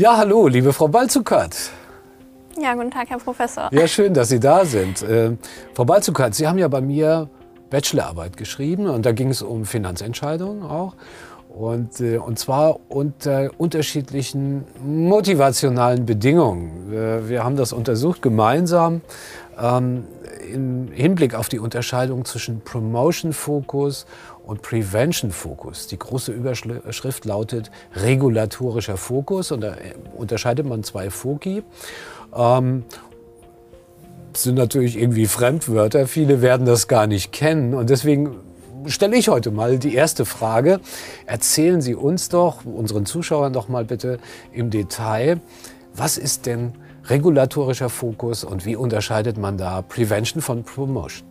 Ja, hallo, liebe Frau Balzukat. Ja, guten Tag, Herr Professor. Ja, schön, dass Sie da sind. Äh, Frau Balzukat, Sie haben ja bei mir Bachelorarbeit geschrieben und da ging es um Finanzentscheidungen auch. Und, äh, und zwar unter unterschiedlichen motivationalen Bedingungen. Wir, haben das untersucht gemeinsam ähm, im Hinblick auf die Unterscheidung zwischen Promotion-Fokus und Prevention-Fokus. Die große Überschrift lautet regulatorischer Fokus und da unterscheidet man zwei Foki. Ähm, sind natürlich irgendwie Fremdwörter. Viele werden das gar nicht kennen und deswegen stelle ich heute mal die erste Frage. Erzählen Sie uns doch, unseren Zuschauern doch mal bitte im Detail, was ist denn regulatorischer Fokus und wie unterscheidet man da Prevention von Promotion?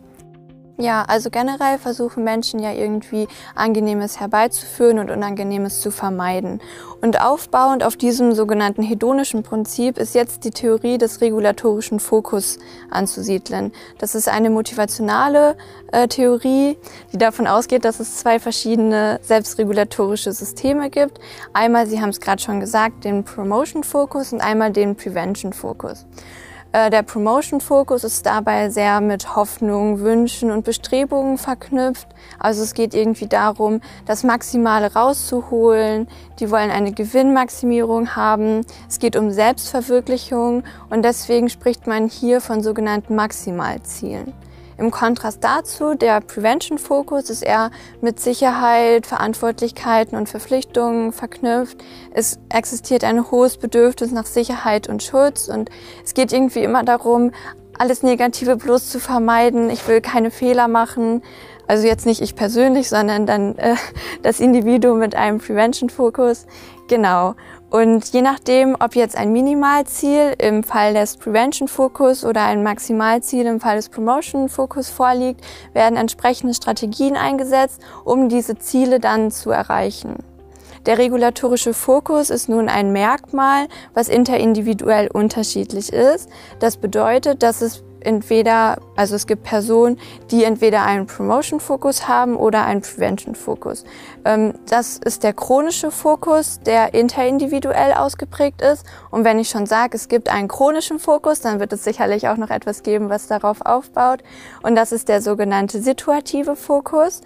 Ja, also generell versuchen Menschen ja irgendwie Angenehmes herbeizuführen und Unangenehmes zu vermeiden. Und aufbauend auf diesem sogenannten hedonischen Prinzip ist jetzt die Theorie des regulatorischen Fokus anzusiedeln. Das ist eine motivationale äh, Theorie, die davon ausgeht, dass es zwei verschiedene selbstregulatorische Systeme gibt. Einmal, Sie haben es gerade schon gesagt, den Promotion Fokus und einmal den Prevention Fokus. Äh, der Promotion-Fokus ist dabei sehr mit Hoffnung, Wünschen und Bestrebungen verknüpft. Also es geht irgendwie darum, das Maximale rauszuholen. Die wollen eine Gewinnmaximierung haben. Es geht um Selbstverwirklichung und deswegen spricht man hier von sogenannten Maximalzielen. Im Kontrast dazu, der Prevention-Fokus ist eher mit Sicherheit, Verantwortlichkeiten und Verpflichtungen verknüpft. Es existiert ein hohes Bedürfnis nach Sicherheit und Schutz und es geht irgendwie immer darum, alles Negative bloß zu vermeiden. Ich will keine Fehler machen. Also jetzt nicht ich persönlich, sondern dann äh, das Individuum mit einem Prevention-Fokus. Genau. Und je nachdem, ob jetzt ein Minimalziel im Fall des Prevention-Fokus oder ein Maximalziel im Fall des Promotion-Fokus vorliegt, werden entsprechende Strategien eingesetzt, um diese Ziele dann zu erreichen. Der regulatorische Fokus ist nun ein Merkmal, was interindividuell unterschiedlich ist. Das bedeutet, dass es entweder, also es gibt Personen, die entweder einen Promotion-Fokus haben oder einen Prevention-Fokus. Ähm, das ist der chronische Fokus, der interindividuell ausgeprägt ist. Und wenn ich schon sage, es gibt einen chronischen Fokus, dann wird es sicherlich auch noch etwas geben, was darauf aufbaut. Und das ist der sogenannte situative Fokus.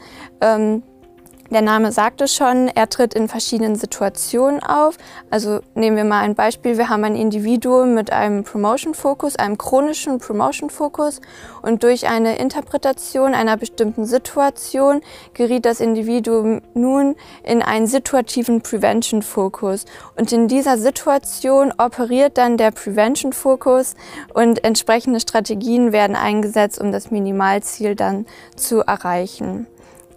Der Name sagt es schon, er tritt in verschiedenen Situationen auf. Also nehmen wir mal ein Beispiel. Wir haben ein Individuum mit einem Promotion-Fokus, einem chronischen Promotion-Fokus und durch eine Interpretation einer bestimmten Situation geriet das Individuum nun in einen situativen Prevention-Fokus. Und in dieser Situation operiert dann der Prevention-Fokus und entsprechende Strategien werden eingesetzt, um das Minimalziel dann zu erreichen.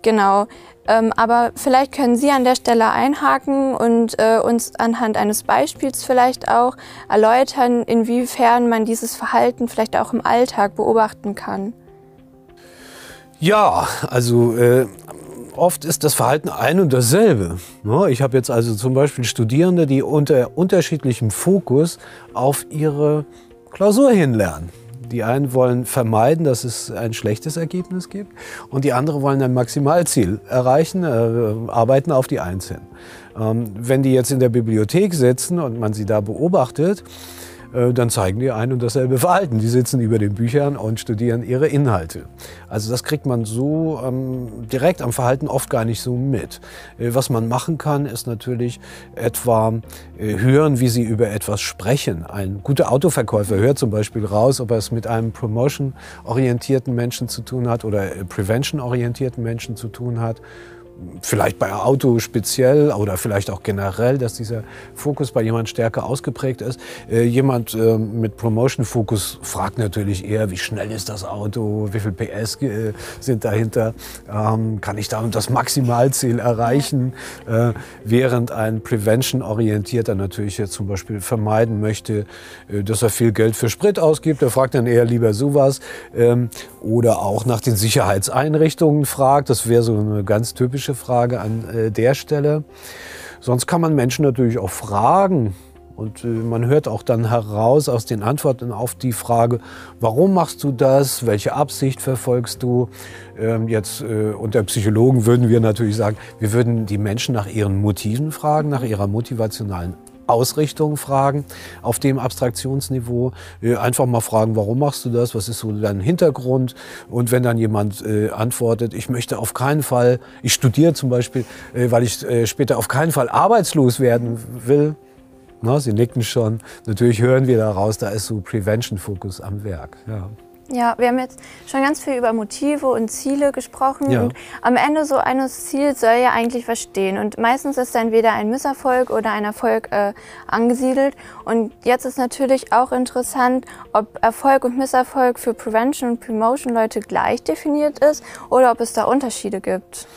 Genau. Ähm, aber vielleicht können Sie an der Stelle einhaken und äh, uns anhand eines Beispiels vielleicht auch erläutern, inwiefern man dieses Verhalten vielleicht auch im Alltag beobachten kann. Ja, also äh, oft ist das Verhalten ein und dasselbe. Ne? Ich habe jetzt also zum Beispiel Studierende, die unter unterschiedlichem Fokus auf ihre Klausur hinlernen. Die einen wollen vermeiden, dass es ein schlechtes Ergebnis gibt und die anderen wollen ein Maximalziel erreichen, äh, arbeiten auf die Eins hin. Ähm, wenn die jetzt in der Bibliothek sitzen und man sie da beobachtet, dann zeigen die ein und dasselbe Verhalten. Die sitzen über den Büchern und studieren ihre Inhalte. Also das kriegt man so ähm, direkt am Verhalten oft gar nicht so mit. Äh, was man machen kann, ist natürlich etwa äh, hören, wie sie über etwas sprechen. Ein guter Autoverkäufer hört zum Beispiel raus, ob er es mit einem Promotion-orientierten Menschen zu tun hat oder äh, Prevention-orientierten Menschen zu tun hat vielleicht bei Auto speziell oder vielleicht auch generell, dass dieser Fokus bei jemand stärker ausgeprägt ist. Äh, jemand äh, mit Promotion-Fokus fragt natürlich eher, wie schnell ist das Auto, wie viel PS äh, sind dahinter, ähm, kann ich damit das Maximalziel erreichen, äh, während ein Prevention-orientierter natürlich jetzt zum Beispiel vermeiden möchte, äh, dass er viel Geld für Sprit ausgibt. Der fragt dann eher lieber sowas ähm, oder auch nach den Sicherheitseinrichtungen fragt. Das wäre so eine ganz typische kritische Frage an äh, der Stelle. Sonst kann man Menschen natürlich auch fragen. Und äh, man hört auch dann heraus aus den Antworten auf die Frage, warum machst du das? Welche Absicht verfolgst du? Ähm, jetzt äh, unter Psychologen würden wir natürlich sagen, wir würden die Menschen nach ihren Motiven fragen, nach ihrer motivationalen Ausrichtung fragen auf dem Abstraktionsniveau. Äh, einfach mal fragen, warum machst du das? Was ist so dein Hintergrund? Und wenn dann jemand äh, antwortet, ich möchte auf keinen Fall, ich studiere zum Beispiel, äh, weil ich später auf keinen Fall arbeitslos werden will. Na, Sie nicken schon. Natürlich hören wir daraus, da ist so Prevention-Fokus am Werk. Ja. Ja, wir haben jetzt schon ganz viel über Motive und Ziele gesprochen Ja. und am Ende so eines Ziels soll ja eigentlich was stehen und meistens ist dann entweder ein Misserfolg oder ein Erfolg äh, angesiedelt und jetzt ist natürlich auch interessant, ob Erfolg und Misserfolg für Prevention und Promotion Leute gleich definiert ist oder ob es da Unterschiede gibt.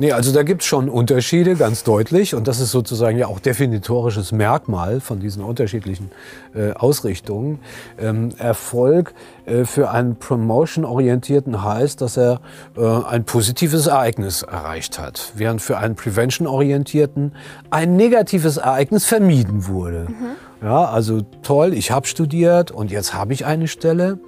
Nee, also da gibt es schon Unterschiede, ganz deutlich. Und das ist sozusagen ja auch definitorisches Merkmal von diesen unterschiedlichen äh, Ausrichtungen. Ähm, Erfolg äh, für einen Promotion-Orientierten heißt, dass er äh, ein positives Ereignis erreicht hat, während für einen Prevention-Orientierten ein negatives Ereignis vermieden wurde. Ja, also toll, ich habe studiert und jetzt habe ich eine Stelle.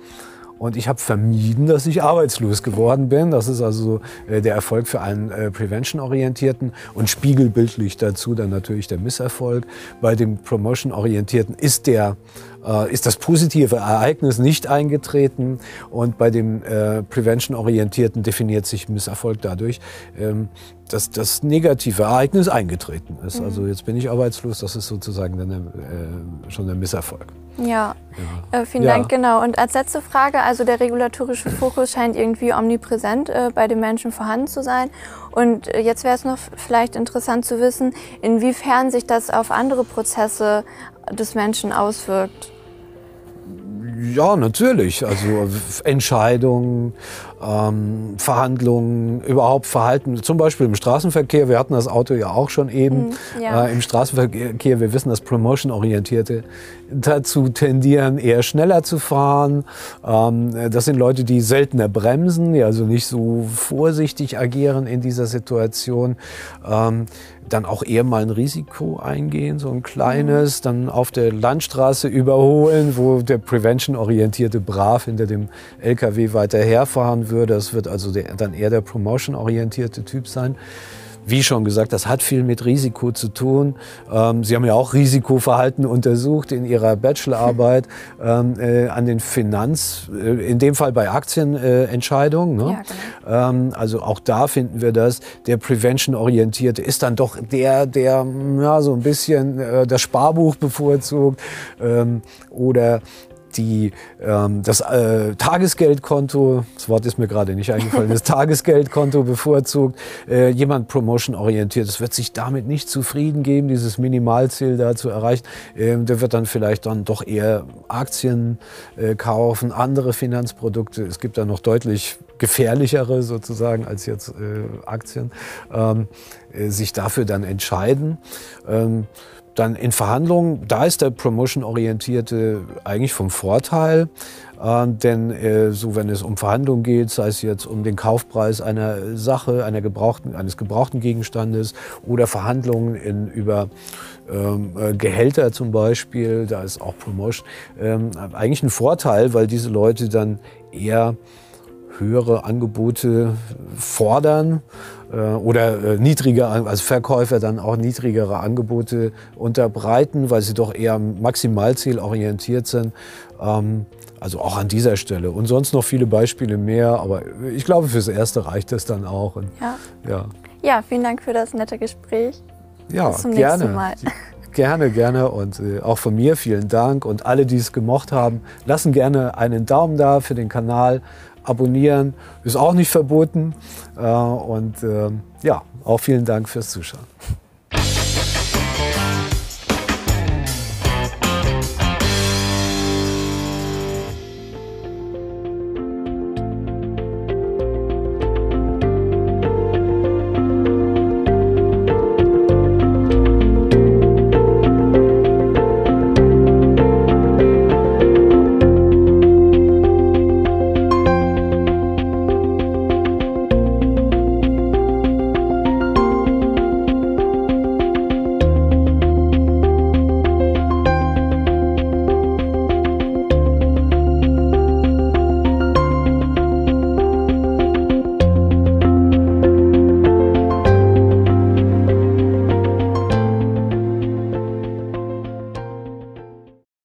Und ich habe vermieden, dass ich arbeitslos geworden bin. Das ist also äh, der Erfolg für einen äh, Prevention-Orientierten und spiegelbildlich dazu dann natürlich der Misserfolg. Bei dem Promotion-Orientierten ist der äh, ist das positive Ereignis nicht eingetreten und bei dem äh, Prevention-Orientierten definiert sich Misserfolg dadurch, ähm, dass das negative Ereignis eingetreten ist. Also jetzt bin ich arbeitslos, das ist sozusagen dann äh, schon der Misserfolg. Ja, Äh, vielen Ja. Dank, genau. Und als letzte Frage, also der regulatorische Fokus scheint irgendwie omnipräsent äh, bei den Menschen vorhanden zu sein. Und äh, jetzt wäre es noch vielleicht interessant zu wissen, inwiefern sich das auf andere Prozesse des Menschen auswirkt. Ja, natürlich. Also Entscheidungen, ähm, Verhandlungen, überhaupt Verhalten, zum Beispiel im Straßenverkehr. Wir hatten das Auto ja auch schon eben. Mm, ja. Äh, Im Straßenverkehr, wir wissen, dass Promotion-Orientierte dazu tendieren, eher schneller zu fahren. Ähm, das sind Leute, die seltener bremsen, die also nicht so vorsichtig agieren in dieser Situation. Ähm, dann auch eher mal ein Risiko eingehen, so ein kleines, dann auf der Landstraße überholen, wo der Prevention-Orientierte brav hinter dem LKW weiter herfahren würde. Das wird also der, dann eher der Promotion-orientierte Typ sein. Wie schon gesagt, das hat viel mit Risiko zu tun. Ähm, Sie haben ja auch Risikoverhalten untersucht in Ihrer Bachelorarbeit ähm, äh, an den Finanz, äh, in dem Fall bei Aktienentscheidungen. Ne? Ja, genau. Ähm, also auch da finden wir das. Der Prevention-Orientierte ist dann doch der, der ja, so ein bisschen äh, das Sparbuch bevorzugt ähm, oder die, ähm, das äh, Tagesgeldkonto, das Wort ist mir gerade nicht eingefallen, das Tagesgeldkonto bevorzugt. Äh, jemand promotion-orientiert, es wird sich damit nicht zufrieden geben, dieses Minimalziel da zu erreichen. Ähm, der wird dann vielleicht dann doch eher Aktien äh, kaufen, andere Finanzprodukte. Es gibt da noch deutlich gefährlichere sozusagen als jetzt äh, Aktien, ähm, äh, sich dafür dann entscheiden. Dann in Verhandlungen, da ist der Promotion-Orientierte eigentlich vom Vorteil, äh, denn äh, so wenn es um Verhandlungen geht, sei es jetzt um den Kaufpreis einer Sache, einer gebrauchten, eines gebrauchten Gegenstandes oder Verhandlungen in, über ähm, äh, Gehälter zum Beispiel, da ist auch Promotion ähm, eigentlich ein Vorteil, weil diese Leute dann eher höhere Angebote fordern äh, oder äh, niedrige, also Verkäufer dann auch niedrigere Angebote unterbreiten, weil sie doch eher maximalzielorientiert sind. Ähm, also auch an dieser Stelle. Und sonst noch viele Beispiele mehr, aber ich glaube, fürs Erste reicht es dann auch. Ja. ja. ja, vielen Dank für das nette Gespräch. Ja, Bis zum gerne. nächsten Mal. Gerne, gerne. Und äh, auch von mir vielen Dank. Und alle, die es gemocht haben, lassen gerne einen Daumen da für den Kanal. Abonnieren ist auch nicht verboten. Äh, und ähm, ja, auch vielen Dank fürs Zuschauen.